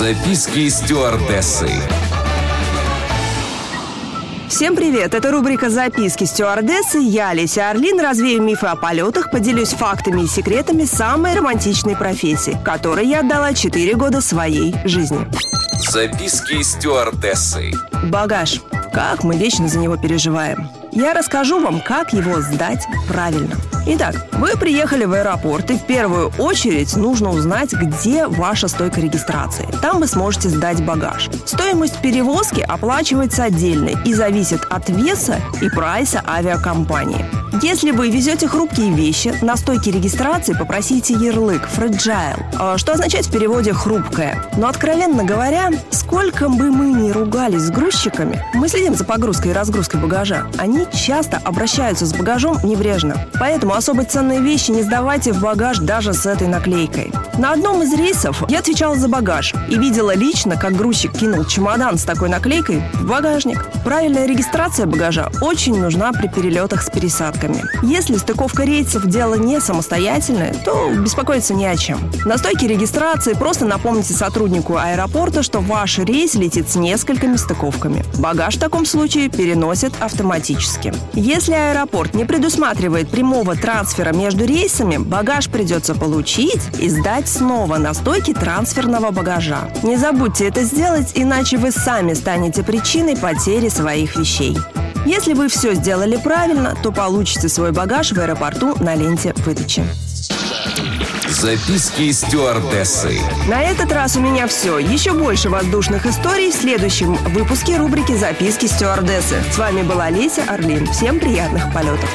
Записки стюардессы. Всем привет! Это рубрика «Записки стюардессы». Я, Леся Орлин, развею мифы о полетах, поделюсь фактами и секретами самой романтичной профессии, которой я отдала 4 года своей жизни. Записки стюардессы. Багаж. Как мы вечно за него переживаем. Я расскажу вам, как его сдать правильно. Итак, вы приехали в аэропорт, и в первую очередь нужно узнать, где ваша стойка регистрации. Там вы сможете сдать багаж. Стоимость перевозки оплачивается отдельно и зависит от веса и прайса авиакомпании. Если вы везете хрупкие вещи, на стойке регистрации попросите ярлык «fragile», а, что означает в переводе «хрупкое». Но, откровенно говоря, сколько бы мы ни ругались с грузчиками, мы следим за погрузкой и разгрузкой багажа. Они часто обращаются с багажом небрежно. Поэтому особо ценные вещи не сдавайте в багаж даже с этой наклейкой. На одном из рейсов я отвечала за багаж и видела лично, как грузчик кинул чемодан с такой наклейкой в багажник. Правильная регистрация багажа очень нужна при перелетах с пересадками. Если стыковка рейсов дело не самостоятельное, то беспокоиться не о чем. На стойке регистрации просто напомните сотруднику аэропорта, что рейс летит с несколькими стыковками. Багаж в таком случае переносят автоматически. Если аэропорт не предусматривает прямого трансфера между рейсами, багаж придется получить и сдать снова на стойке трансферного багажа. Не забудьте это сделать, иначе вы сами станете причиной потери своих вещей. Если вы все сделали правильно, то получите свой багаж в аэропорту на ленте выдачи. Записки стюардессы. На этот раз у меня все. Еще больше воздушных историй в следующем выпуске рубрики «Записки стюардессы». С вами была Леся Орлин. Всем приятных полетов.